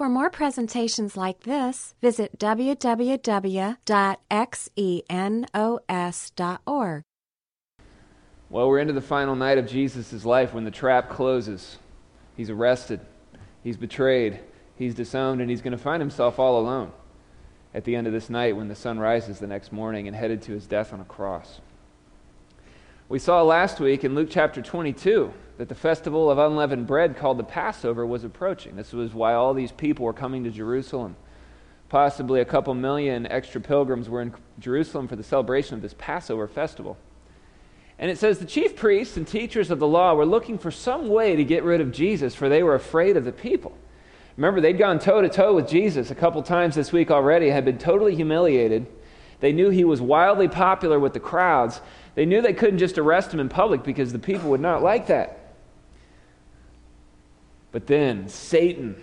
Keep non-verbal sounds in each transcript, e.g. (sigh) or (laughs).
For more presentations like this, visit www.xenos.org. Well, we're into the final night of Jesus' life when the trap closes. He's arrested, he's betrayed, he's disowned, and he's going to find himself all alone at the end of this night when the sun rises the next morning and headed to his death on a cross. We saw last week in Luke chapter 22 that the festival of unleavened bread called the Passover was approaching. This was why all these people were coming to Jerusalem. Possibly a couple million extra pilgrims were in Jerusalem for the celebration of this Passover festival. And it says the chief priests and teachers of the law were looking for some way to get rid of Jesus, for they were afraid of the people. Remember, they'd gone toe to toe with Jesus a couple times this week already, had been totally humiliated. They knew he was wildly popular with the crowds. They knew they couldn't just arrest him in public because the people would not like that. But then Satan,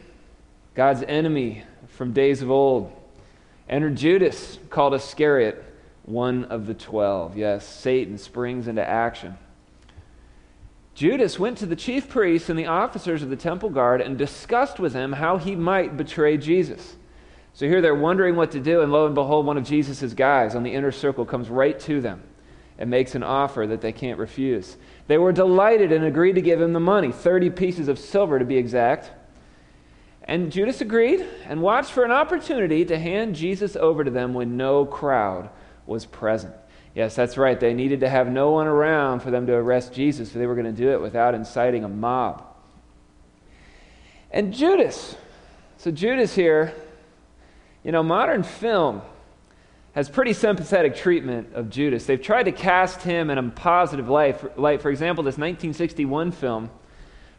God's enemy from days of old, entered Judas, called Iscariot, one of the twelve. Yes, Satan springs into action. Judas went to the chief priests and the officers of the temple guard and discussed with them how he might betray Jesus. So here they're wondering what to do, and lo and behold, one of Jesus' guys on the inner circle comes right to them and makes an offer that they can't refuse. They were delighted and agreed to give him the money, 30 pieces of silver to be exact. And Judas agreed and watched for an opportunity to hand Jesus over to them when no crowd was present. Yes, that's right. They needed to have no one around for them to arrest Jesus, so they were going to do it without inciting a mob. And Judas, so Judas here, you know, modern film has pretty sympathetic treatment of Judas. They've tried to cast him in a positive light. For example, this 1961 film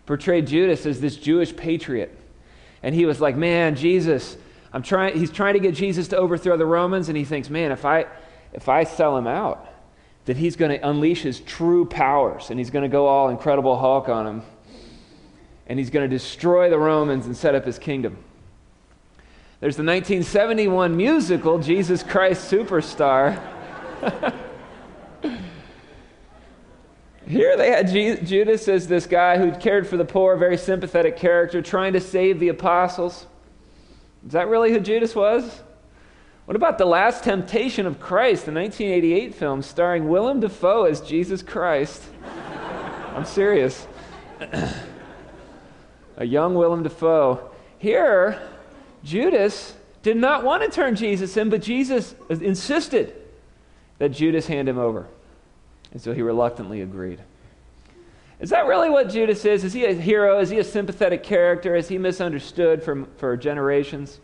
portrayed Judas as this Jewish patriot. And he was like, man, Jesus, I'm trying, he's trying to get Jesus to overthrow the Romans, and he thinks, man, if I, if I sell him out, that he's going to unleash his true powers, and he's going to go all Incredible Hulk on him, and he's going to destroy the Romans and set up his kingdom. There's the 1971 musical, Jesus Christ Superstar. (laughs) Here they had Judas as this guy who cared for the poor, very sympathetic character, trying to save the apostles. Is that really who Judas was? What about The Last Temptation of Christ, the 1988 film starring Willem Dafoe as Jesus Christ? (laughs) I'm serious. (clears throat) A young Willem Dafoe. Here, Judas did not want to turn Jesus in, but Jesus insisted that Judas hand him over. And so he reluctantly agreed. Is that really what Judas is? Is he a hero? Is he a sympathetic character? Is he misunderstood for, for generations?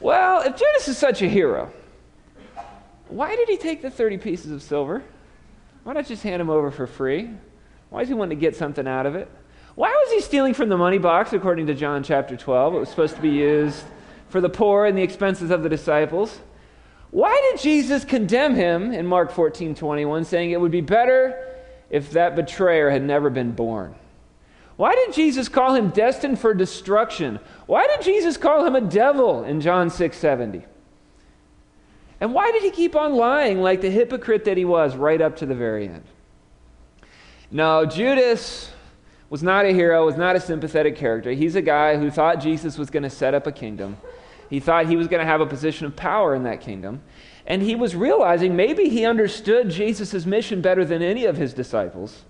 Well, if Judas is such a hero, why did he take the 30 pieces of silver? Why not just hand him over for free? Why does he want to get something out of it? Why was he stealing from the money box, according to John chapter 12? It was supposed to be used for the poor and the expenses of the disciples. Why did Jesus condemn him in Mark 14 21, saying it would be better if that betrayer had never been born? Why did Jesus call him destined for destruction? Why did Jesus call him a devil in John 6 70? And why did he keep on lying like the hypocrite that he was right up to the very end? No, Judas was not a hero, was not a sympathetic character. He's a guy who thought Jesus was going to set up a kingdom. He thought he was going to have a position of power in that kingdom. And he was realizing maybe he understood Jesus' mission better than any of his disciples.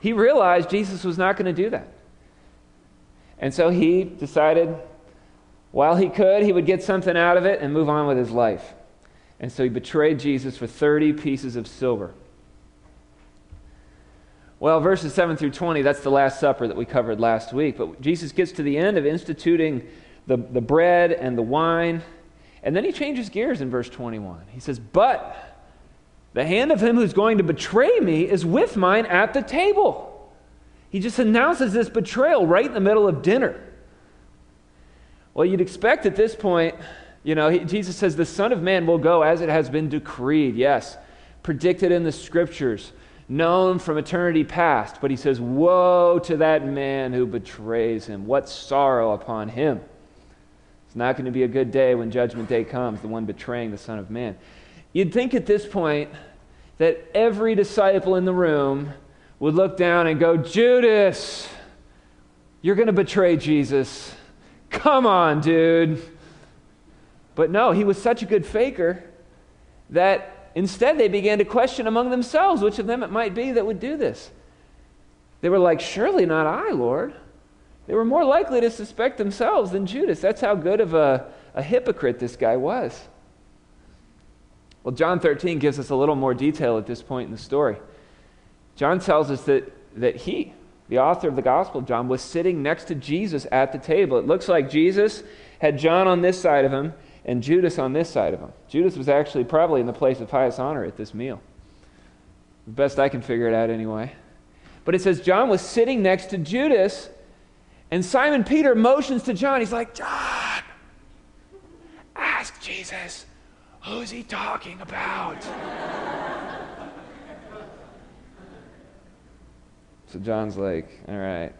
He realized Jesus was not going to do that. And so he decided, while he could, he would get something out of it and move on with his life. And so he betrayed Jesus for 30 pieces of silver. Well, verses 7 through 20, that's the Last Supper that we covered last week. But Jesus gets to the end of instituting the, the bread and the wine. And then he changes gears in verse 21. He says, But the hand of him who's going to betray me is with mine at the table. He just announces this betrayal right in the middle of dinner. Well, you'd expect at this point, you know, he, Jesus says, The Son of Man will go as it has been decreed. Yes, predicted in the scriptures known from eternity past. But he says, Woe to that man who betrays him. What sorrow upon him. It's not going to be a good day when Judgment Day comes, the one betraying the Son of Man. You'd think at this point that every disciple in the room would look down and go, Judas, you're going to betray Jesus. Come on, dude. But no, he was such a good faker that instead they began to question among themselves which of them it might be that would do this. They were like, Surely not I, Lord. They were more likely to suspect themselves than Judas. That's how good of a, a hypocrite this guy was. Well, John 13 gives us a little more detail at this point in the story. John tells us that, that he, the author of the Gospel of John, was sitting next to Jesus at the table. It looks like Jesus had John on this side of him and Judas on this side of him. Judas was actually probably in the place of highest honor at this meal. The best I can figure it out anyway. But it says John was sitting next to Judas, and Simon Peter motions to John. He's like, John, ask Jesus, who's he talking about? (laughs) so John's like, all right.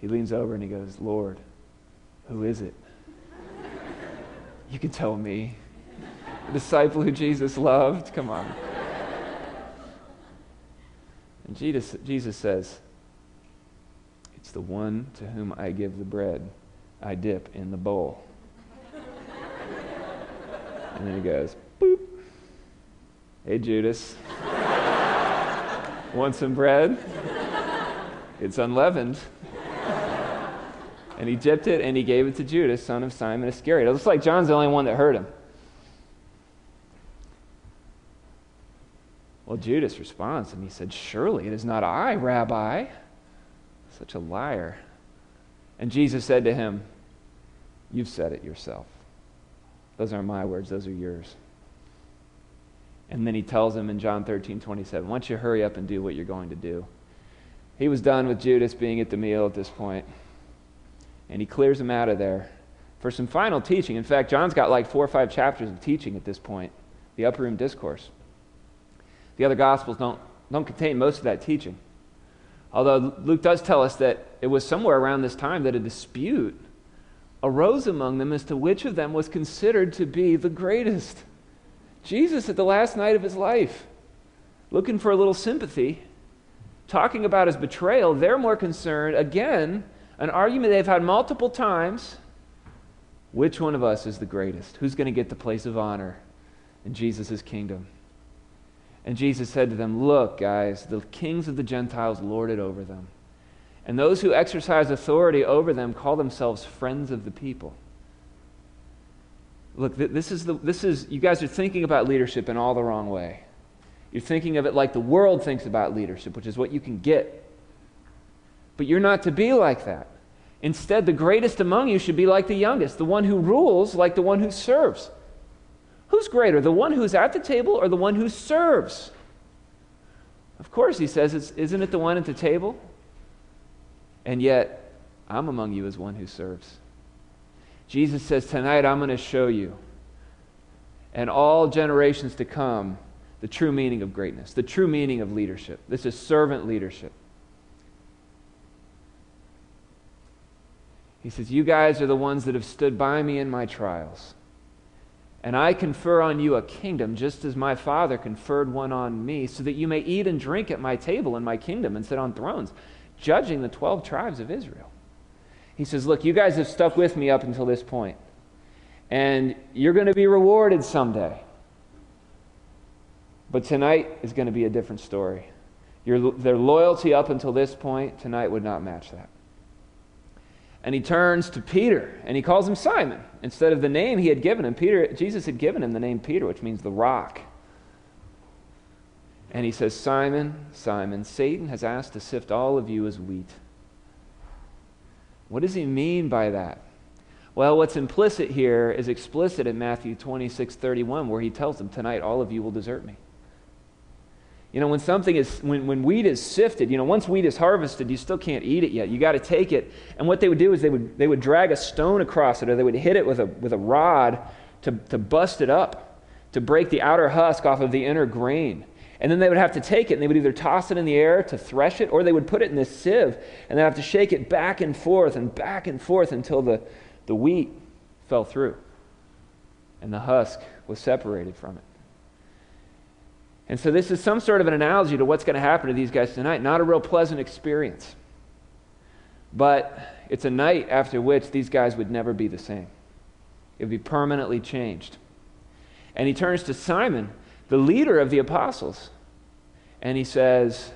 He leans over and he goes, Lord, who is it? You can tell me. The disciple who Jesus loved? Come on. And Jesus, Jesus says, It's the one to whom I give the bread I dip in the bowl. and then he goes, Boop. Hey, Judas. Want some bread? It's unleavened. And he dipped it and he gave it to Judas, son of Simon Iscariot. It looks like John's the only one that heard him. Well, Judas responds and he said, Surely it is not I, Rabbi. Such a liar. And Jesus said to him, You've said it yourself. Those aren't my words, those are yours. And then he tells him in John 13, 27, Why don't you hurry up and do what you're going to do? He was done with Judas being at the meal at this point and he clears them out of there for some final teaching. In fact, John's got like four or five chapters of teaching at this point, the upper room discourse. The other gospels don't, don't contain most of that teaching. Although Luke does tell us that it was somewhere around this time that a dispute arose among them as to which of them was considered to be the greatest. Jesus, at the last night of his life, looking for a little sympathy, talking about his betrayal, they're more concerned, again, an argument they've had multiple times. Which one of us is the greatest? Who's going to get the place of honor in Jesus' kingdom? And Jesus said to them, Look, guys, the kings of the Gentiles lord it over them. And those who exercise authority over them call themselves friends of the people. Look, this is, the, this is, you guys are thinking about leadership in all the wrong way. You're thinking of it like the world thinks about leadership, which is what you can get but you're not to be like that. Instead, the greatest among you should be like the youngest, the one who rules like the one who serves. Who's greater, the one who's at the table or the one who serves? Of course, he says, isn't it the one at the table? And yet, I'm among you as one who serves. Jesus says, Tonight I'm going to show you, and all generations to come, the true meaning of greatness, the true meaning of leadership. This is servant leadership. He says, You guys are the ones that have stood by me in my trials. And I confer on you a kingdom, just as my Father conferred one on me, so that you may eat and drink at my table in my kingdom and sit on thrones, judging the 12 tribes of Israel. He says, Look, you guys have stuck with me up until this point, and you're going to be rewarded someday. But tonight is going to be a different story. Your, their loyalty up until this point, tonight would not match that. And he turns to Peter and he calls him Simon. Instead of the name he had given him, Peter, Jesus had given him the name Peter, which means the rock. And he says, Simon, Simon, Satan has asked to sift all of you as wheat. What does he mean by that? Well, what's implicit here is explicit in Matthew 26 31, where he tells them, Tonight all of you will desert me. You know, when something is, when, when wheat is sifted, you know, once wheat is harvested, you still can't eat it yet. You got to take it. And what they would do is they would, they would drag a stone across it or they would hit it with a, with a rod to, to bust it up, to break the outer husk off of the inner grain. And then they would have to take it and they would either toss it in the air to thresh it or they would put it in this sieve and they'd have to shake it back and forth and back and forth until the, the wheat fell through and the husk was separated from it. And so, this is some sort of an analogy to what's going to happen to these guys tonight. Not a real pleasant experience. But it's a night after which these guys would never be the same. It would be permanently changed. And he turns to Simon, the leader of the apostles, and he says,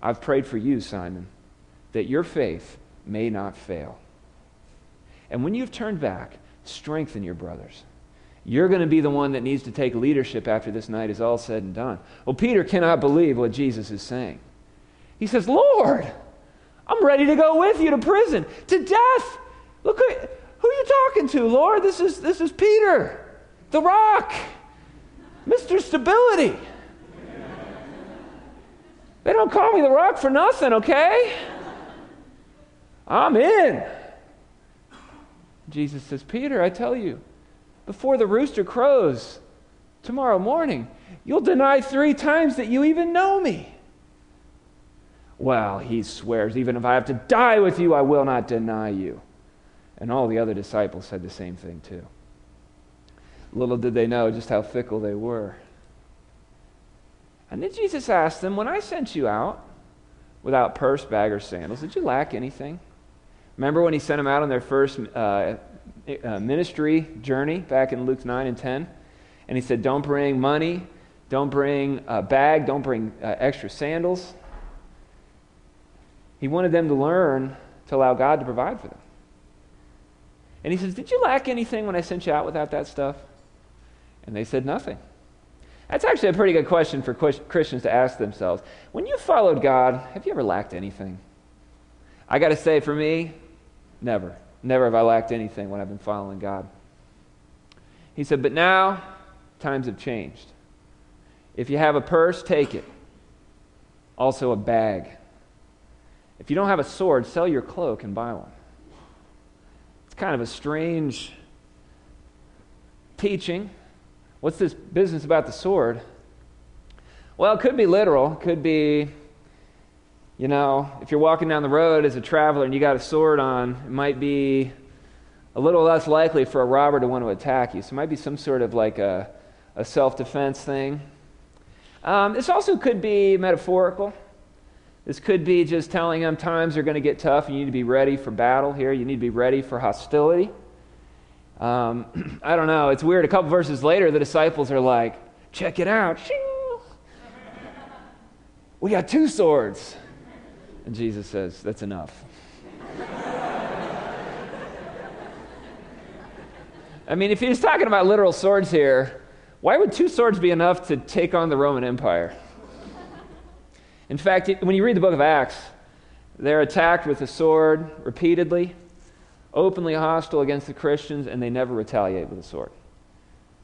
I've prayed for you, Simon, that your faith may not fail. And when you've turned back, strengthen your brothers. You're going to be the one that needs to take leadership after this night is all said and done. Well, Peter cannot believe what Jesus is saying. He says, Lord, I'm ready to go with you to prison, to death. Look, who, are you talking to, Lord? This is, this is Peter, the rock, Mr. Stability. They don't call me the rock for nothing, okay? I'm in. Jesus says, Peter, I tell you, before the rooster crows tomorrow morning, you'll deny three times that you even know me. Well, he swears, even if I have to die with you, I will not deny you. And all the other disciples said the same thing too. Little did they know just how fickle they were. And then Jesus asked them, When I sent you out without purse, bag, or sandals, did you lack anything? Remember when he sent them out on their first uh, ministry journey back in Luke 9 and 10? And he said, Don't bring money, don't bring a bag, don't bring uh, extra sandals. He wanted them to learn to allow God to provide for them. And he says, Did you lack anything when I sent you out without that stuff? And they said, Nothing. That's actually a pretty good question for Christians to ask themselves. When you followed God, have you ever lacked anything? I got to say, for me, never. Never have I lacked anything when I've been following God. He said, But now times have changed. If you have a purse, take it. Also, a bag. If you don't have a sword, sell your cloak and buy one. It's kind of a strange teaching What's this business about the sword? Well, it could be literal. It could be, you know, if you're walking down the road as a traveler and you got a sword on, it might be a little less likely for a robber to want to attack you. So it might be some sort of like a, a self defense thing. Um, this also could be metaphorical. This could be just telling them times are going to get tough and you need to be ready for battle here. You need to be ready for hostility. Um, (clears throat) I don't know. It's weird. A couple verses later, the disciples are like, check it out. (laughs) We got two swords. And Jesus says, that's enough. I mean, if he's talking about literal swords here, why would two swords be enough to take on the Roman Empire? In fact, when you read the book of Acts, they're attacked with a sword repeatedly openly hostile against the Christians, and they never retaliate with a sword.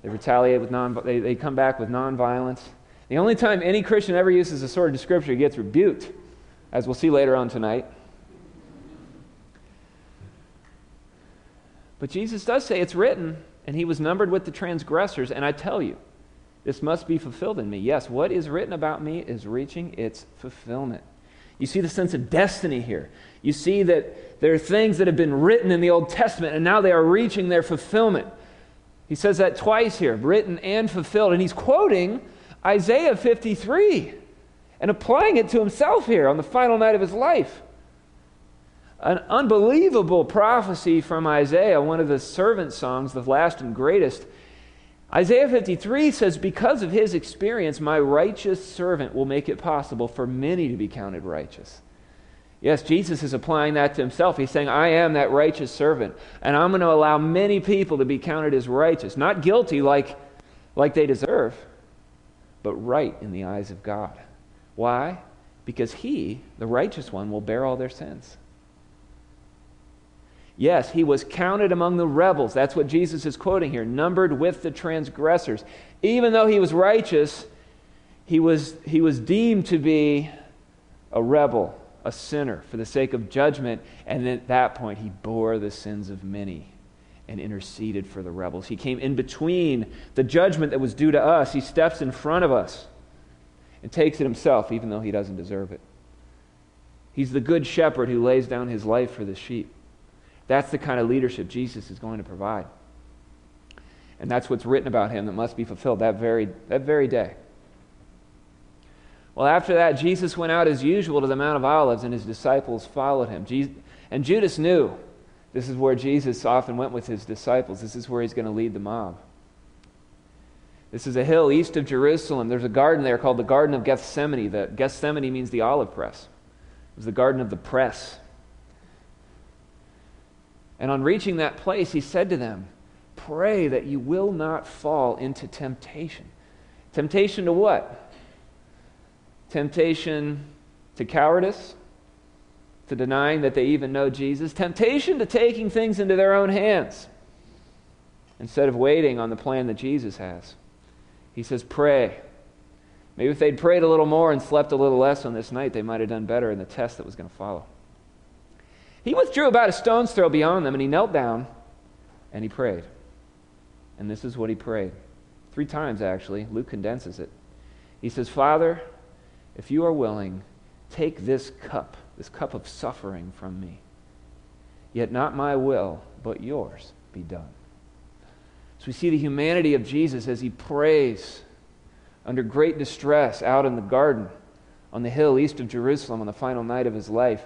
They retaliate with non, they, they come back with nonviolence. The only time any Christian ever uses a sword in Scripture he gets rebuked, as we'll see later on tonight. But Jesus does say it's written, and he was numbered with the transgressors, and I tell you, this must be fulfilled in me. Yes, what is written about me is reaching its fulfillment. You see the sense of destiny here. You see that there are things that have been written in the Old Testament and now they are reaching their fulfillment. He says that twice here written and fulfilled. And he's quoting Isaiah 53 and applying it to himself here on the final night of his life. An unbelievable prophecy from Isaiah, one of the servant songs, the last and greatest. Isaiah 53 says, Because of his experience, my righteous servant will make it possible for many to be counted righteous. Yes, Jesus is applying that to himself. He's saying, I am that righteous servant, and I'm going to allow many people to be counted as righteous, not guilty like, like they deserve, but right in the eyes of God. Why? Because he, the righteous one, will bear all their sins. Yes, he was counted among the rebels. That's what Jesus is quoting here, numbered with the transgressors. Even though he was righteous, he was, he was deemed to be a rebel, a sinner, for the sake of judgment. And at that point, he bore the sins of many and interceded for the rebels. He came in between the judgment that was due to us. He steps in front of us and takes it himself, even though he doesn't deserve it. He's the good shepherd who lays down his life for the sheep. That's the kind of leadership Jesus is going to provide. And that's what's written about him that must be fulfilled that very, that very day. Well, after that, Jesus went out as usual to the Mount of Olives, and his disciples followed him. Jesus, And Judas knew this is where Jesus often went with his disciples. This is where he's going to lead the mob. This is a hill east of Jerusalem. There's a garden there called the Garden of Gethsemane. The Gethsemane means the olive press. It was the garden of the press. And on reaching that place, he said to them, Pray that you will not fall into temptation. Temptation to what? Temptation to cowardice, to denying that they even know Jesus, temptation to taking things into their own hands instead of waiting on the plan that Jesus has. He says, Pray. Maybe if they'd prayed a little more and slept a little less on this night, they might have done better in the test that was going to follow. He withdrew about a stone's throw beyond them, and he knelt down and he prayed. And this is what he prayed. Three times, actually. Luke condenses it. He says, Father, if you are willing, take this cup, this cup of suffering from me. Yet not my will, but yours be done. So we see the humanity of Jesus as he prays under great distress out in the garden on the hill east of Jerusalem on the final night of his life.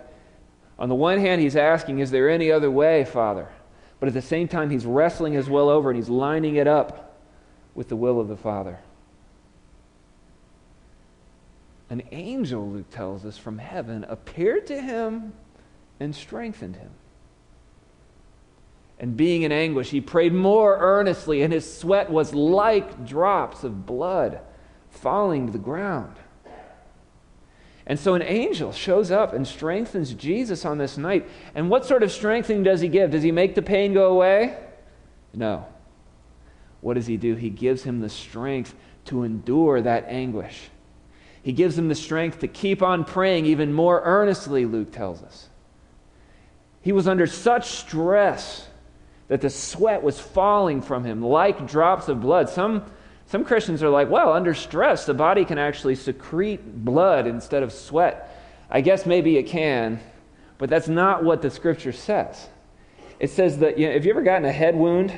On the one hand, he's asking, Is there any other way, Father? But at the same time, he's wrestling his will over and he's lining it up with the will of the Father. An angel, Luke tells us, from heaven appeared to him and strengthened him. And being in anguish, he prayed more earnestly, and his sweat was like drops of blood falling to the ground. And so an angel shows up and strengthens Jesus on this night. And what sort of strengthening does he give? Does he make the pain go away? No. What does he do? He gives him the strength to endure that anguish. He gives him the strength to keep on praying even more earnestly, Luke tells us. He was under such stress that the sweat was falling from him like drops of blood. Some some Christians are like, well, under stress, the body can actually secrete blood instead of sweat. I guess maybe it can, but that's not what the scripture says. It says that, you know, if you ever gotten a head wound,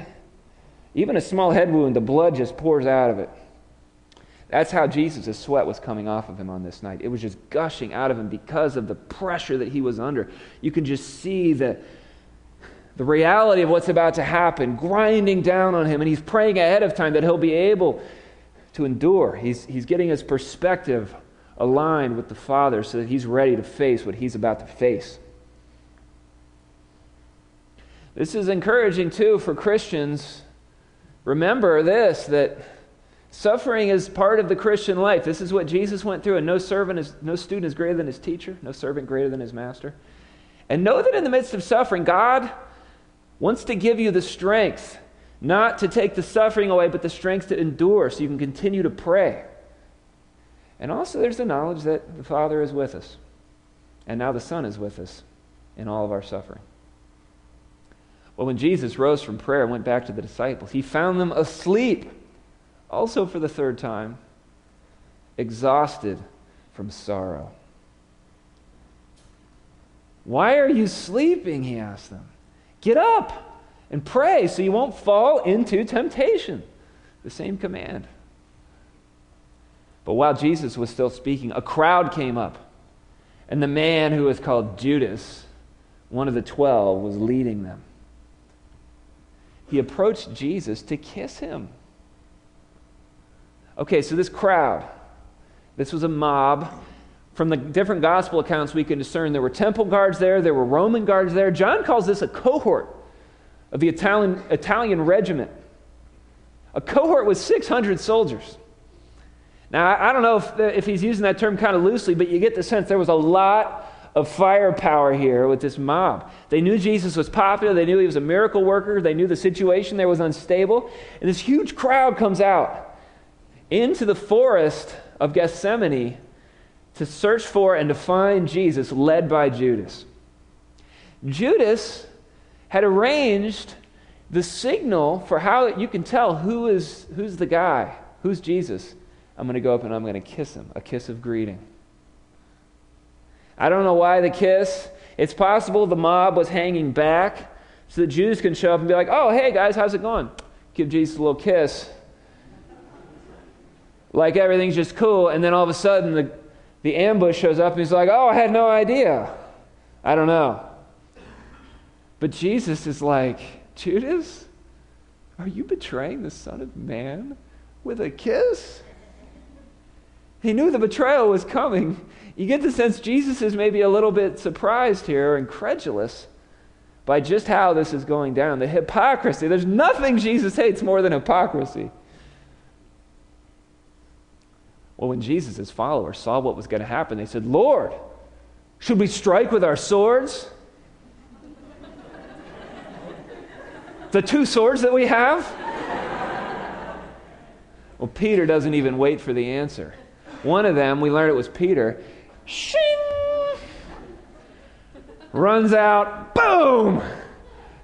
even a small head wound, the blood just pours out of it. That's how Jesus' sweat was coming off of him on this night. It was just gushing out of him because of the pressure that he was under. You can just see the, the reality of what's about to happen grinding down on him, and he's praying ahead of time that he'll be able to endure. He's, he's getting his perspective aligned with the Father so that he's ready to face what he's about to face. This is encouraging, too, for Christians. Remember this that suffering is part of the Christian life. This is what Jesus went through, and no servant is no student is greater than his teacher, no servant greater than his master. And know that in the midst of suffering, God wants to give you the strength not to take the suffering away, but the strength to endure so you can continue to pray. And also, there's the knowledge that the Father is with us, and now the Son is with us in all of our suffering. Well, when Jesus rose from prayer and went back to the disciples, he found them asleep, also for the third time, exhausted from sorrow. Why are you sleeping? He asked them. Get up and pray so you won't fall into temptation. The same command. But while Jesus was still speaking, a crowd came up, and the man who was called Judas, one of the twelve, was leading them. He approached Jesus to kiss him. Okay, so this crowd, this was a mob from the different gospel accounts, we can discern there were temple guards there, there were Roman guards there. John calls this a cohort of the Italian, Italian regiment. A cohort with 600 soldiers. Now, I don't know if, if he's using that term kind of loosely, but you get the sense there was a lot of firepower here with this mob. They knew Jesus was popular, they knew he was a miracle worker, they knew the situation there was unstable. And this huge crowd comes out into the forest of Gethsemane to search for and to find Jesus, led by Judas. Judas had arranged the signal for how you can tell who is who's the guy, who's Jesus. I'm going to go up and I'm going to kiss him, a kiss of greeting. I don't know why the kiss. It's possible the mob was hanging back so the Jews can show up and be like, "Oh, hey guys, how's it going?" Give Jesus a little kiss. Like everything's just cool, and then all of a sudden the the ambush shows up and he's like, Oh, I had no idea. I don't know. But Jesus is like, Judas, are you betraying the Son of Man with a kiss? He knew the betrayal was coming. You get the sense Jesus is maybe a little bit surprised here, incredulous by just how this is going down. The hypocrisy. There's nothing Jesus hates more than hypocrisy. Well, when Jesus' followers saw what was going to happen, they said, Lord, should we strike with our swords? the two swords that we have? well, Peter doesn't even wait for the answer. One of them, we learned it was Peter, shing, runs out, boom,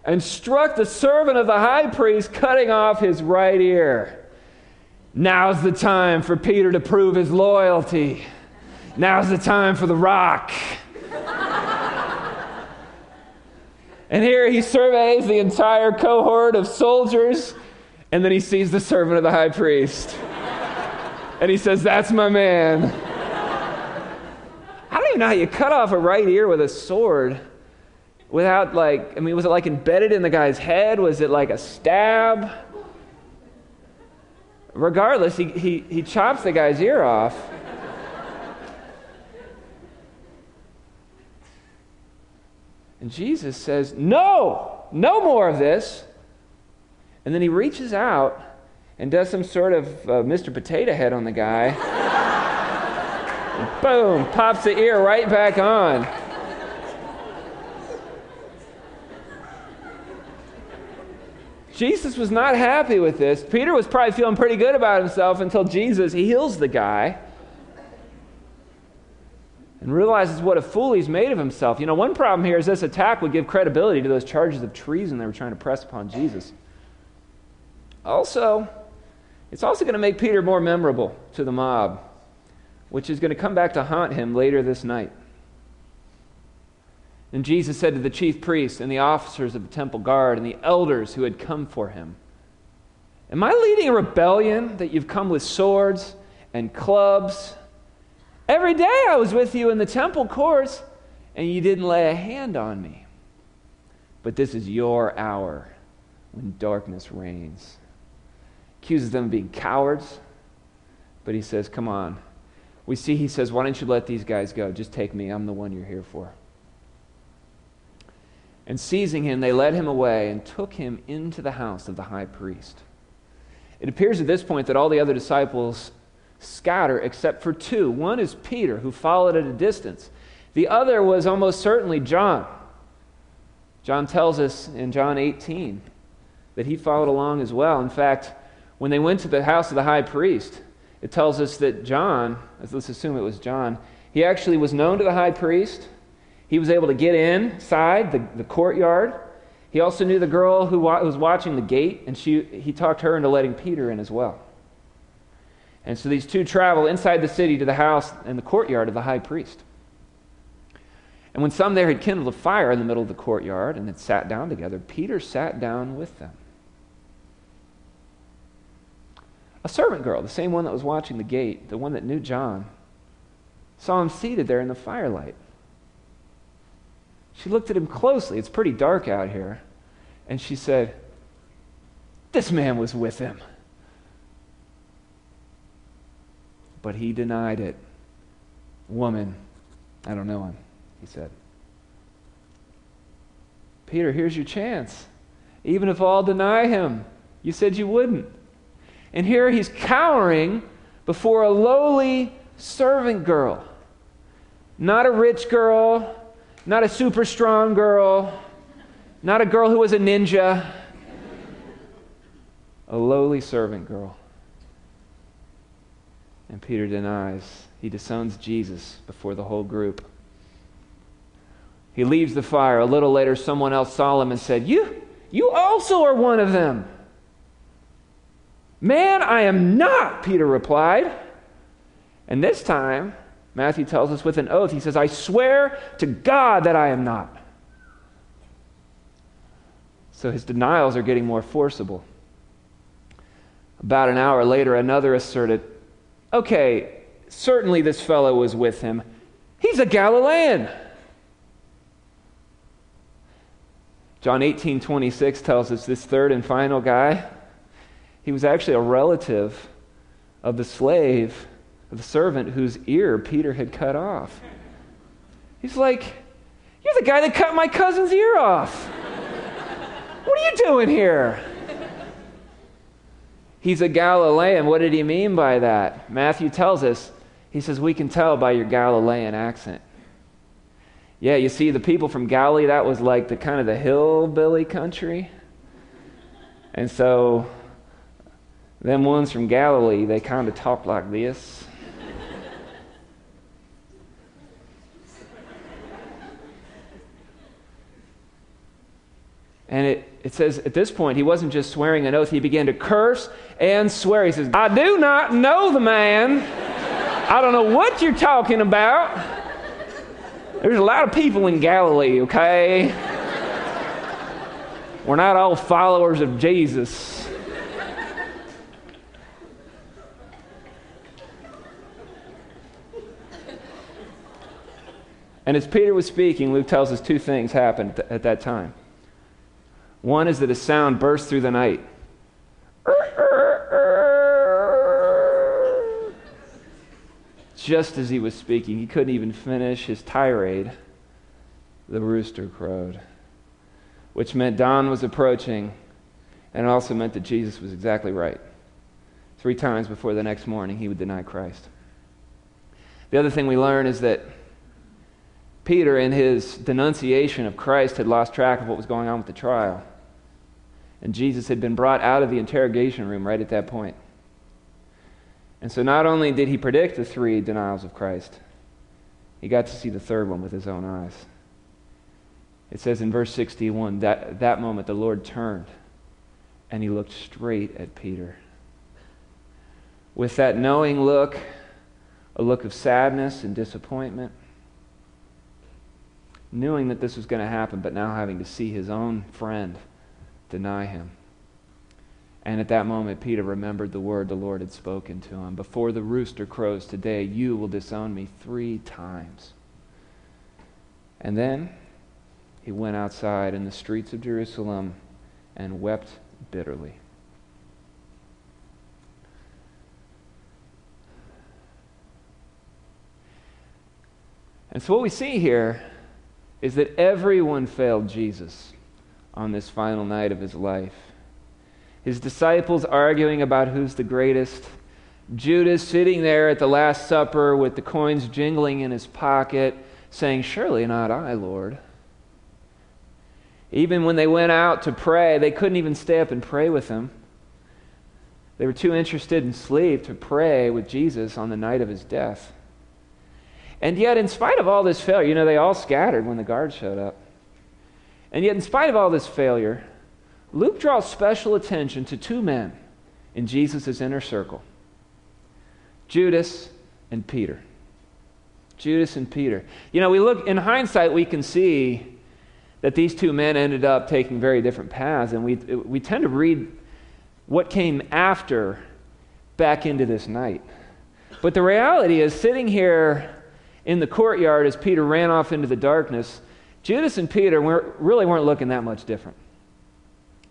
and struck the servant of the high priest, cutting off his right ear. Now's the time for Peter to prove his loyalty. Now's the time for the rock. and here he surveys the entire cohort of soldiers, and then he sees the servant of the high priest. and he says, That's my man. I don't even know how you cut off a right ear with a sword without, like, I mean, was it like embedded in the guy's head? Was it like a stab? Regardless, he, he, he chops the guy's ear off. And Jesus says, No, no more of this. And then he reaches out and does some sort of uh, Mr. Potato Head on the guy. (laughs) boom, pops the ear right back on. Jesus was not happy with this. Peter was probably feeling pretty good about himself until Jesus heals the guy and realizes what a fool he's made of himself. You know, one problem here is this attack would give credibility to those charges of treason they were trying to press upon Jesus. Also, it's also going to make Peter more memorable to the mob, which is going to come back to haunt him later this night. And Jesus said to the chief priests and the officers of the temple guard and the elders who had come for him, Am I leading a rebellion that you've come with swords and clubs? Every day I was with you in the temple courts, and you didn't lay a hand on me. But this is your hour when darkness reigns. Accuses them of being cowards, but he says, Come on. We see he says, Why don't you let these guys go? Just take me. I'm the one you're here for. And seizing him, they led him away and took him into the house of the high priest. It appears at this point that all the other disciples scatter except for two. One is Peter, who followed at a distance, the other was almost certainly John. John tells us in John 18 that he followed along as well. In fact, when they went to the house of the high priest, it tells us that John, let's assume it was John, he actually was known to the high priest. He was able to get inside the, the courtyard. He also knew the girl who wa- was watching the gate, and she, he talked her into letting Peter in as well. And so these two travel inside the city to the house and the courtyard of the high priest. And when some there had kindled a fire in the middle of the courtyard and had sat down together, Peter sat down with them. A servant girl, the same one that was watching the gate, the one that knew John, saw him seated there in the firelight. She looked at him closely. It's pretty dark out here. And she said, This man was with him. But he denied it. Woman, I don't know him, he said. Peter, here's your chance. Even if all deny him, you said you wouldn't. And here he's cowering before a lowly servant girl. Not a rich girl, not a super strong girl, not a girl who was a ninja, a lowly servant girl. And Peter denies. He disowns Jesus before the whole group. He leaves the fire. A little later, someone else saw him and said, You, you also are one of them. Man, I am not, Peter replied. And this time, Matthew tells us with an oath, he says, I swear to God that I am not. So his denials are getting more forcible. About an hour later, another asserted, Okay, certainly this fellow was with him. He's a Galilean. John 18 26 tells us this third and final guy, he was actually a relative of the slave, the servant whose ear Peter had cut off. He's like, You're the guy that cut my cousin's ear off. what are you doing here? He's a Galilean. What did he mean by that? Matthew tells us, he says, We can tell by your Galilean accent. Yeah, you see, the people from Galilee, that was like the kind of the hillbilly country. And so, them ones from Galilee, they kind of talk like this. And it, it says at this point, he wasn't just swearing an oath, he began to curse and swear. He says, I do not know the man. I don't know what you're talking about. There's a lot of people in Galilee, okay? We're not all followers of Jesus. And as Peter was speaking, Luke tells us two things happened at that time. One is that a sound burst through the night. Just as he was speaking, he couldn't even finish his tirade. The rooster crowed, which meant dawn was approaching, and it also meant that Jesus was exactly right. Three times before the next morning, he would deny Christ. The other thing we learn is that Peter, in his denunciation of Christ, had lost track of what was going on with the trial. And Jesus had been brought out of the interrogation room right at that point. And so not only did he predict the three denials of Christ, he got to see the third one with his own eyes. It says in verse 61 that that moment the Lord turned and he looked straight at Peter. With that knowing look, a look of sadness and disappointment, knowing that this was going to happen, but now having to see his own friend deny him. And at that moment, Peter remembered the word the Lord had spoken to him. Before the rooster crows today, you will disown me three times. And then he went outside in the streets of Jerusalem and wept bitterly. And so, what we see here is that everyone failed Jesus on this final night of his life. His disciples arguing about who's the greatest. Judas sitting there at the Last Supper with the coins jingling in his pocket, saying, Surely not I, Lord. Even when they went out to pray, they couldn't even stay up and pray with him. They were too interested in sleep to pray with Jesus on the night of his death. And yet, in spite of all this failure, you know, they all scattered when the guards showed up. And yet, in spite of all this failure, Luke draws special attention to two men in Jesus' inner circle Judas and Peter. Judas and Peter. You know, we look, in hindsight, we can see that these two men ended up taking very different paths, and we, we tend to read what came after back into this night. But the reality is, sitting here in the courtyard as Peter ran off into the darkness, Judas and Peter weren't, really weren't looking that much different.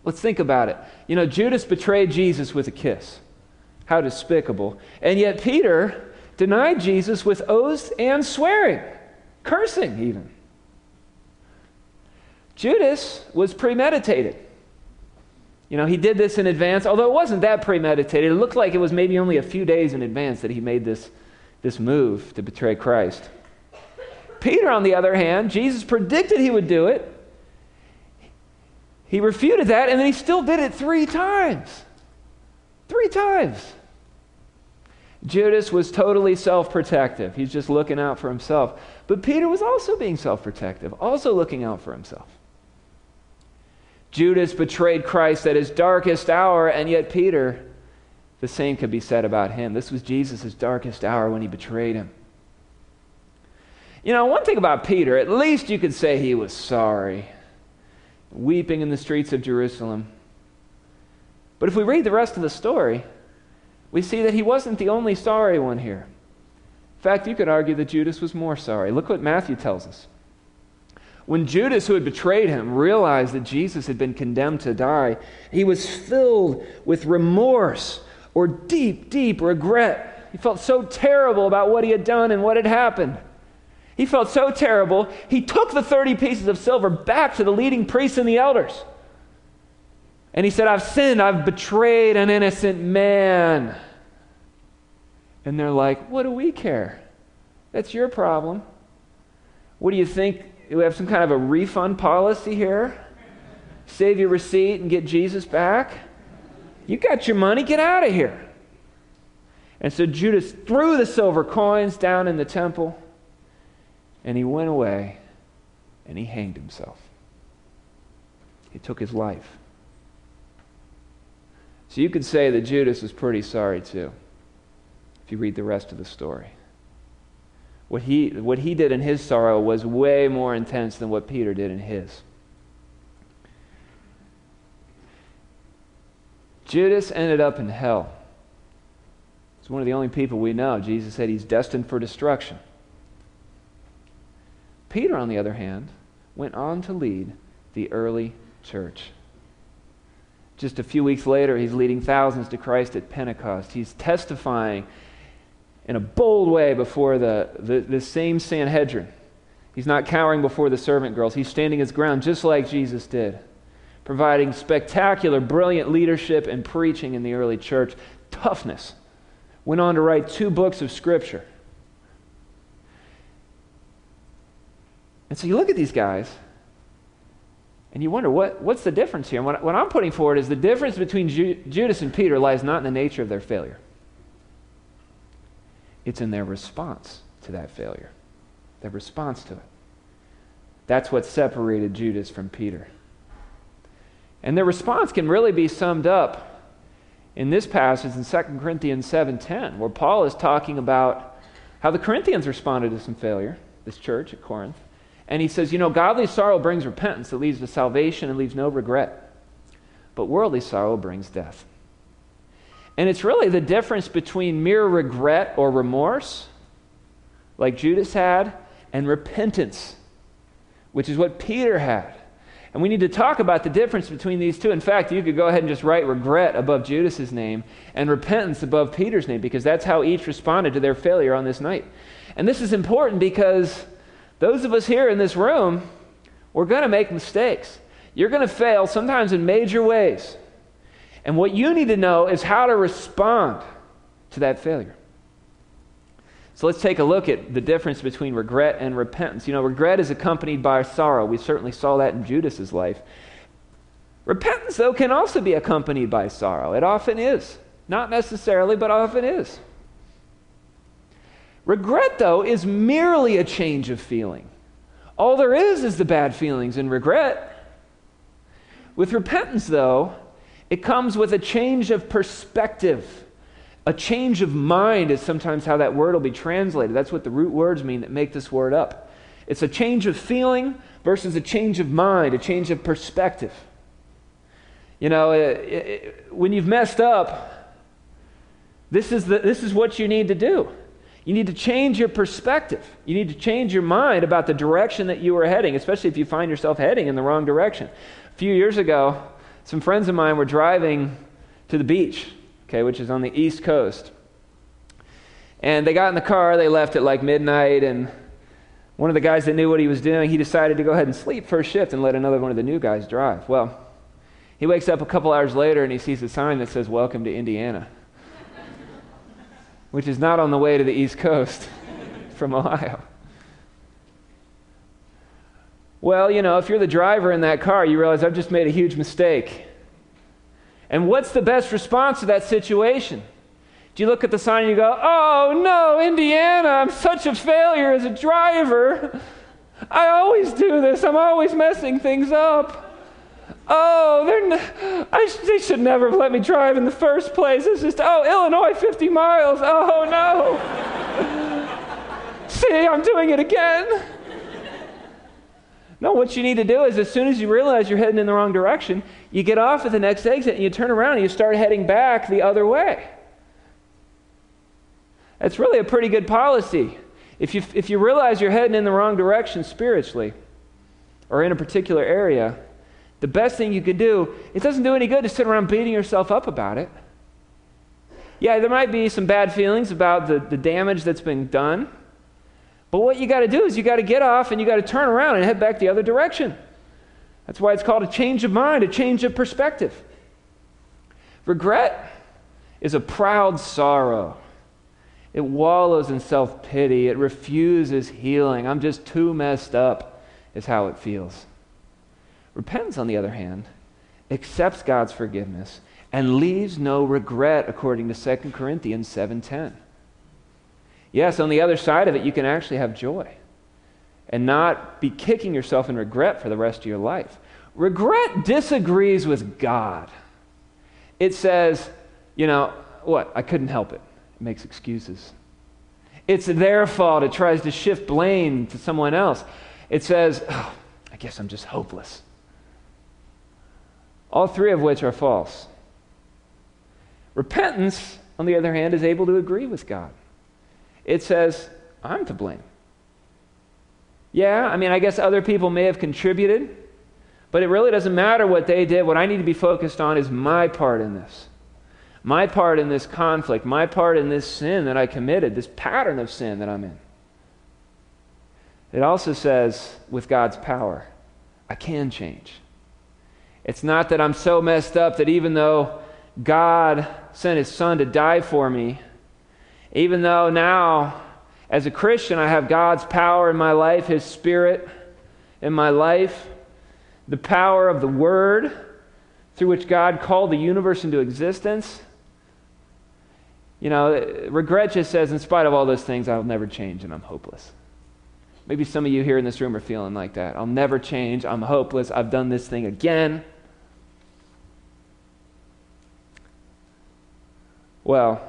Let's think about it. You know, Judas betrayed Jesus with a kiss. How despicable. And yet Peter denied Jesus with oaths and swearing, cursing even. Judas was premeditated. You know, he did this in advance, although it wasn't that premeditated. It looked like it was maybe only a few days in advance that he made this this move to betray Christ. Peter, on the other hand, Jesus predicted he would do it. He refuted that, and then he still did it three times. Three times. Judas was totally self protective. He's just looking out for himself. But Peter was also being self protective, also looking out for himself. Judas betrayed Christ at his darkest hour, and yet Peter the same could be said about him. This was Jesus' darkest hour when he betrayed him. You know, one thing about Peter, at least you could say he was sorry, weeping in the streets of Jerusalem. But if we read the rest of the story, we see that he wasn't the only sorry one here. In fact, you could argue that Judas was more sorry. Look what Matthew tells us. When Judas, who had betrayed him, realized that Jesus had been condemned to die, he was filled with remorse or deep, deep regret. He felt so terrible about what he had done and what had happened. He felt so terrible, he took the 30 pieces of silver back to the leading priests and the elders. And he said, I've sinned, I've betrayed an innocent man. And they're like, What do we care? That's your problem. What do you think? We have some kind of a refund policy here? Save your receipt and get Jesus back? You got your money, get out of here. And so Judas threw the silver coins down in the temple and he went away and he hanged himself. He took his life. So you could say that Judas was pretty sorry too, if you read the rest of the story. What he, what he did in his sorrow was way more intense than what Peter did in his. Judas ended up in hell. He's one of the only people we know. Jesus said he's destined for destruction. Peter, on the other hand, went on to lead the early church. Just a few weeks later, he's leading thousands to Christ at Pentecost. He's testifying in a bold way before the, the, the same Sanhedrin. He's not cowering before the servant girls. He's standing his ground just like Jesus did, providing spectacular, brilliant leadership and preaching in the early church. Toughness. Went on to write two books of Scripture. And so you look at these guys, and you wonder what, what's the difference here? And what, what I'm putting forward is the difference between Ju- Judas and Peter lies not in the nature of their failure, it's in their response to that failure, their response to it. That's what separated Judas from Peter. And their response can really be summed up in this passage in 2 Corinthians 7:10, where Paul is talking about how the Corinthians responded to some failure, this church at Corinth. And he says, you know, godly sorrow brings repentance that leads to salvation and leaves no regret. But worldly sorrow brings death. And it's really the difference between mere regret or remorse, like Judas had, and repentance, which is what Peter had. And we need to talk about the difference between these two. In fact, you could go ahead and just write regret above Judas's name and repentance above Peter's name because that's how each responded to their failure on this night. And this is important because those of us here in this room, we're going to make mistakes. You're going to fail sometimes in major ways. And what you need to know is how to respond to that failure. So let's take a look at the difference between regret and repentance. You know, regret is accompanied by sorrow. We certainly saw that in Judas's life. Repentance, though, can also be accompanied by sorrow. It often is. Not necessarily, but often is. Regret, though, is merely a change of feeling. All there is is the bad feelings and regret. With repentance, though, it comes with a change of perspective. A change of mind is sometimes how that word will be translated. That's what the root words mean that make this word up. It's a change of feeling versus a change of mind, a change of perspective. You know, it, it, when you've messed up, this is, the, this is what you need to do. You need to change your perspective. You need to change your mind about the direction that you are heading, especially if you find yourself heading in the wrong direction. A few years ago, some friends of mine were driving to the beach, okay, which is on the East Coast. And they got in the car, they left at like midnight, and one of the guys that knew what he was doing, he decided to go ahead and sleep first shift and let another one of the new guys drive. Well, he wakes up a couple hours later and he sees a sign that says, Welcome to Indiana (laughs) which is not on the way to the East Coast (laughs) from Ohio. Well, you know, if you're the driver in that car, you realize I've just made a huge mistake. And what's the best response to that situation? Do you look at the sign and you go, Oh no, Indiana, I'm such a failure as a driver. I always do this, I'm always messing things up. Oh, they're I sh- they should never have let me drive in the first place. It's just, oh, Illinois, 50 miles. Oh, no. (laughs) See, I'm doing it again. No, what you need to do is as soon as you realize you're heading in the wrong direction, you get off at the next exit and you turn around and you start heading back the other way. That's really a pretty good policy. If you, if you realize you're heading in the wrong direction spiritually, or in a particular area, the best thing you can do, it doesn't do any good to sit around beating yourself up about it. Yeah, there might be some bad feelings about the, the damage that's been done. But what you got to do is you got to get off and you got to turn around and head back the other direction. That's why it's called a change of mind, a change of perspective. Regret is a proud sorrow. It wallows in self pity. It refuses healing. I'm just too messed up, is how it feels. Repentance, on the other hand, accepts God's forgiveness and leaves no regret according to 2 Corinthians 7:10. Yes, on the other side of it you can actually have joy and not be kicking yourself in regret for the rest of your life. Regret disagrees with God. It says, you know, what? I couldn't help it. It makes excuses. It's their fault. It tries to shift blame to someone else. It says, oh, I guess I'm just hopeless. All three of which are false. Repentance, on the other hand, is able to agree with God. It says, I'm to blame. Yeah, I mean, I guess other people may have contributed, but it really doesn't matter what they did. What I need to be focused on is my part in this. My part in this conflict, my part in this sin that I committed, this pattern of sin that I'm in. It also says, with God's power, I can change. It's not that I'm so messed up that even though God sent his son to die for me, even though now, as a Christian, I have God's power in my life, his spirit in my life, the power of the word through which God called the universe into existence. You know, regret just says, in spite of all those things, I'll never change and I'm hopeless. Maybe some of you here in this room are feeling like that. I'll never change. I'm hopeless. I've done this thing again. Well,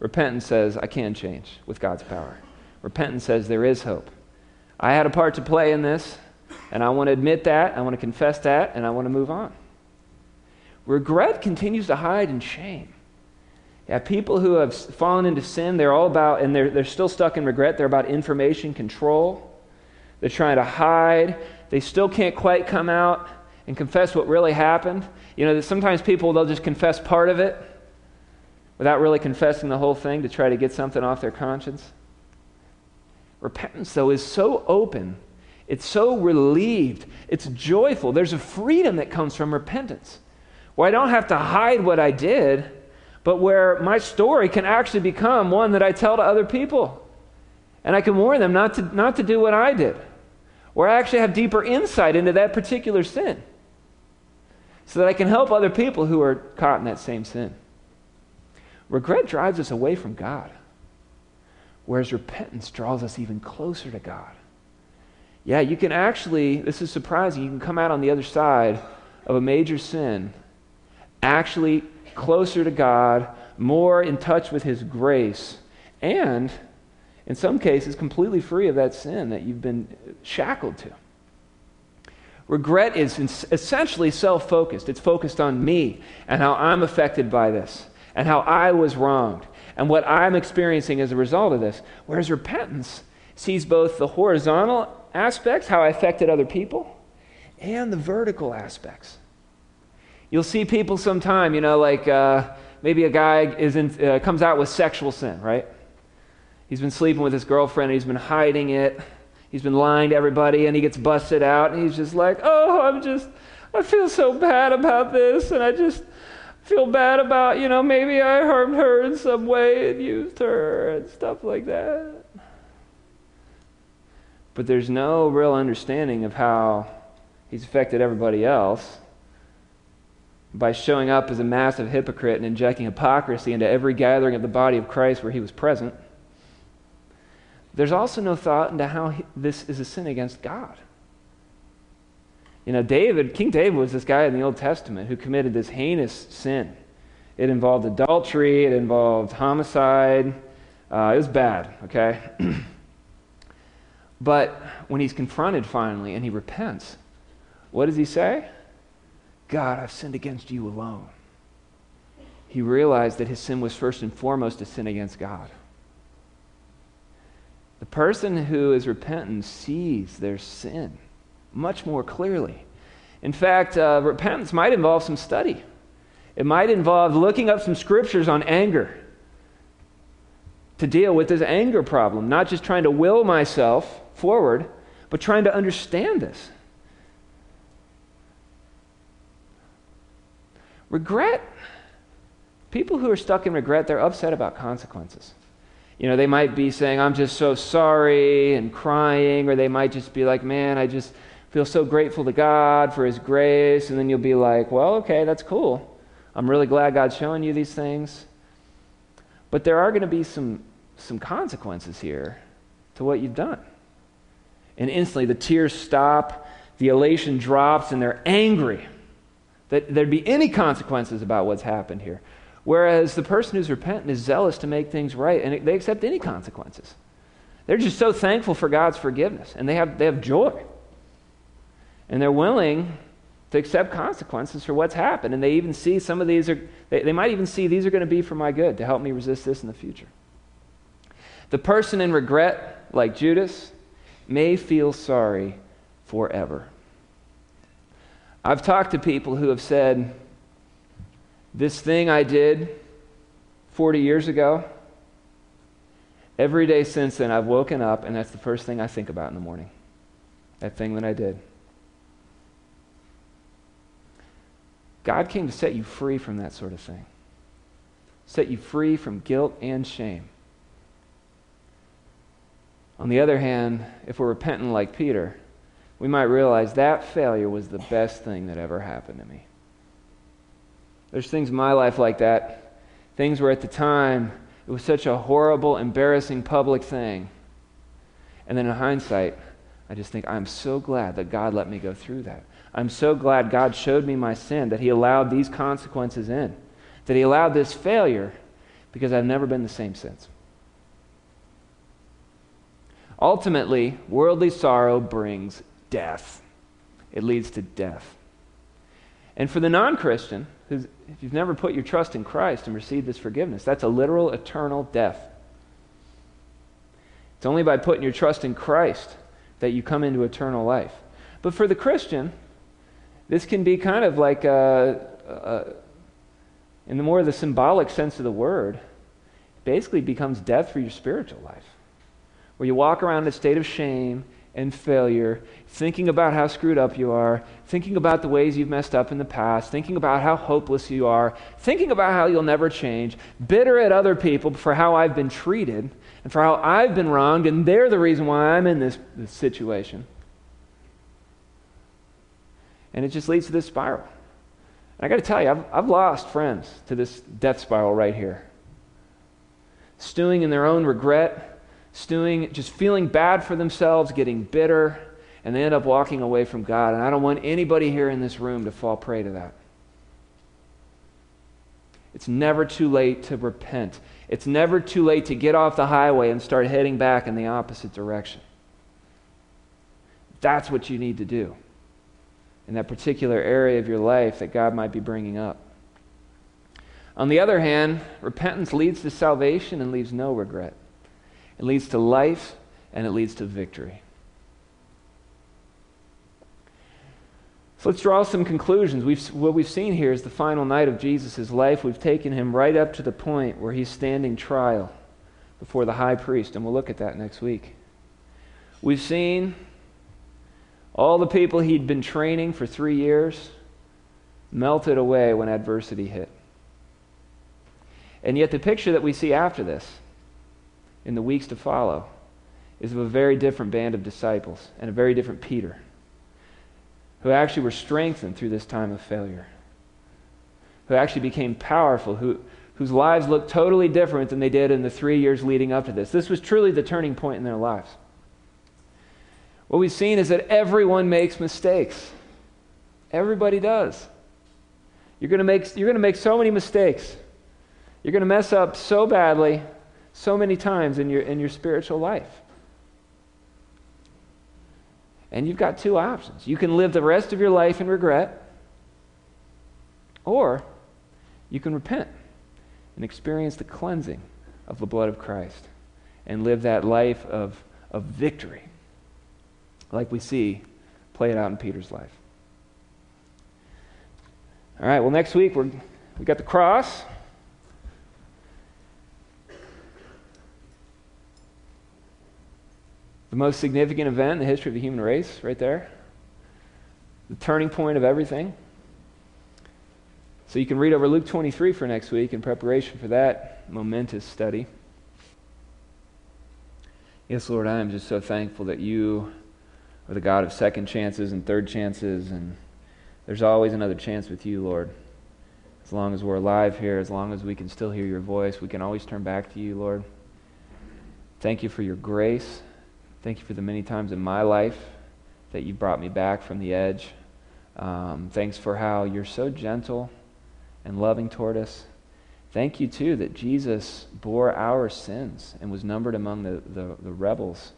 repentance says, I can change with God's power. Repentance says there is hope. I had a part to play in this, and I want to admit that, I want to confess that, and I want to move on. Regret continues to hide in shame. Yeah, people who have fallen into sin, they're all about, and they're, they're still stuck in regret, they're about information control. They're trying to hide. They still can't quite come out and confess what really happened. You know, that sometimes people, they'll just confess part of it without really confessing the whole thing to try to get something off their conscience. Repentance, though, is so open, it's so relieved, it's joyful. There's a freedom that comes from repentance where I don't have to hide what I did, but where my story can actually become one that I tell to other people. And I can warn them not to, not to do what I did, where I actually have deeper insight into that particular sin so that I can help other people who are caught in that same sin. Regret drives us away from God, whereas repentance draws us even closer to God. Yeah, you can actually, this is surprising, you can come out on the other side of a major sin, actually closer to God, more in touch with His grace, and in some cases, completely free of that sin that you've been shackled to. Regret is essentially self focused. It's focused on me and how I'm affected by this and how I was wronged and what I'm experiencing as a result of this. Whereas repentance sees both the horizontal aspects, how I affected other people, and the vertical aspects. You'll see people sometime, you know, like uh, maybe a guy is in, uh, comes out with sexual sin, right? He's been sleeping with his girlfriend, he's been hiding it, he's been lying to everybody, and he gets busted out, and he's just like, oh, I'm just, I feel so bad about this, and I just, feel bad about, you know, maybe I harmed her in some way and used her and stuff like that. But there's no real understanding of how he's affected everybody else by showing up as a massive hypocrite and injecting hypocrisy into every gathering of the body of Christ where he was present. There's also no thought into how he, this is a sin against God. You know, David, King David was this guy in the Old Testament who committed this heinous sin. It involved adultery, it involved homicide. Uh, it was bad, okay? (clears throat) but when he's confronted finally and he repents, what does he say? God, I've sinned against you alone. He realized that his sin was first and foremost a sin against God. The person who is repentant sees their sin much more clearly. In fact, uh, repentance might involve some study. It might involve looking up some scriptures on anger to deal with this anger problem, not just trying to will myself forward, but trying to understand this. Regret, people who are stuck in regret, they're upset about consequences. You know, they might be saying, I'm just so sorry and crying, or they might just be like, man, I just feel so grateful to God for His grace. And then you'll be like, well, okay, that's cool. I'm really glad God's showing you these things. But there are going to be some, some consequences here to what you've done. And instantly the tears stop, the elation drops, and they're angry that there'd be any consequences about what's happened here. Whereas the person who's repentant is zealous to make things right, and they accept any consequences. They're just so thankful for God's forgiveness, and they have, they have joy. And they're willing to accept consequences for what's happened. And they even see some of these are, they, they might even see these are going to be for my good to help me resist this in the future. The person in regret, like Judas, may feel sorry forever. I've talked to people who have said, This thing I did 40 years ago, every day since then I've woken up and that's the first thing I think about in the morning. That thing that I did. God came to set you free from that sort of thing, set you free from guilt and shame. On the other hand, if we're repentant like Peter, we might realize that failure was the best thing that ever happened to me. There's things in my life like that. Things where at the time it was such a horrible, embarrassing public thing. And then in hindsight, I just think, I'm so glad that God let me go through that. I'm so glad God showed me my sin, that He allowed these consequences in, that He allowed this failure, because I've never been the same since. Ultimately, worldly sorrow brings death. It leads to death. And for the non Christian, if you've never put your trust in Christ and received this forgiveness, that's a literal eternal death. It's only by putting your trust in Christ that you come into eternal life. But for the Christian, this can be kind of like, a, a, in the more the symbolic sense of the word, basically becomes death for your spiritual life, where you walk around in a state of shame and failure, thinking about how screwed up you are, thinking about the ways you've messed up in the past, thinking about how hopeless you are, thinking about how you'll never change, bitter at other people for how I've been treated and for how I've been wronged, and they're the reason why I'm in this, this situation. And it just leads to this spiral. And I got to tell you, I've, I've lost friends to this death spiral right here. Stewing in their own regret, stewing, just feeling bad for themselves, getting bitter, and they end up walking away from God. And I don't want anybody here in this room to fall prey to that. It's never too late to repent. It's never too late to get off the highway and start heading back in the opposite direction. That's what you need to do in that particular area of your life that God might be bringing up. On the other hand, repentance leads to salvation and leaves no regret. It leads to life and it leads to victory. So let's draw some conclusions. We've, what we've seen here is the final night of Jesus' life. We've taken him right up to the point where he's standing trial before the high priest, and we'll look at that next week. We've seen all the people he'd been training for three years melted away when adversity hit. And yet, the picture that we see after this, in the weeks to follow, is of a very different band of disciples and a very different Peter, who actually were strengthened through this time of failure, who actually became powerful, who, whose lives looked totally different than they did in the three years leading up to this. This was truly the turning point in their lives. What we've seen is that everyone makes mistakes. Everybody does. You're going to make, you're going to make so many mistakes. You're going to mess up so badly so many times in your, in your spiritual life. And you've got two options. You can live the rest of your life in regret, or you can repent and experience the cleansing of the blood of Christ and live that life of, of victory like we see play it out in Peter's life. All right, well, next week we're, we got the cross. The most significant event in the history of the human race, right there. The turning point of everything. So you can read over Luke 23 for next week in preparation for that momentous study. Yes, Lord, I am just so thankful that you are the God of second chances and third chances, and there's always another chance with you, Lord. As long as we're alive here, as long as we can still hear your voice, we can always turn back to you, Lord. Thank you for your grace. Thank you for the many times in my life that you brought me back from the edge. Um, thanks for how you're so gentle and loving toward us. Thank you, too, that Jesus bore our sins and was numbered among the, the, the, rebels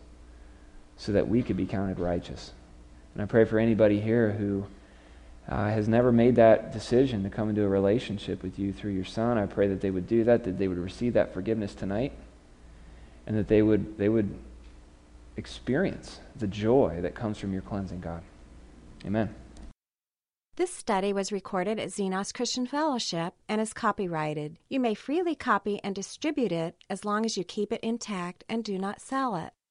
so that we could be counted righteous. And I pray for anybody here who uh, has never made that decision to come into a relationship with you through your Son. I pray that they would do that, that they would receive that forgiveness tonight, and that they would, they would experience the joy that comes from your cleansing, God. Amen. This study was recorded at Xenos Christian Fellowship and is copyrighted. You may freely copy and distribute it as long as you keep it intact and do not sell it.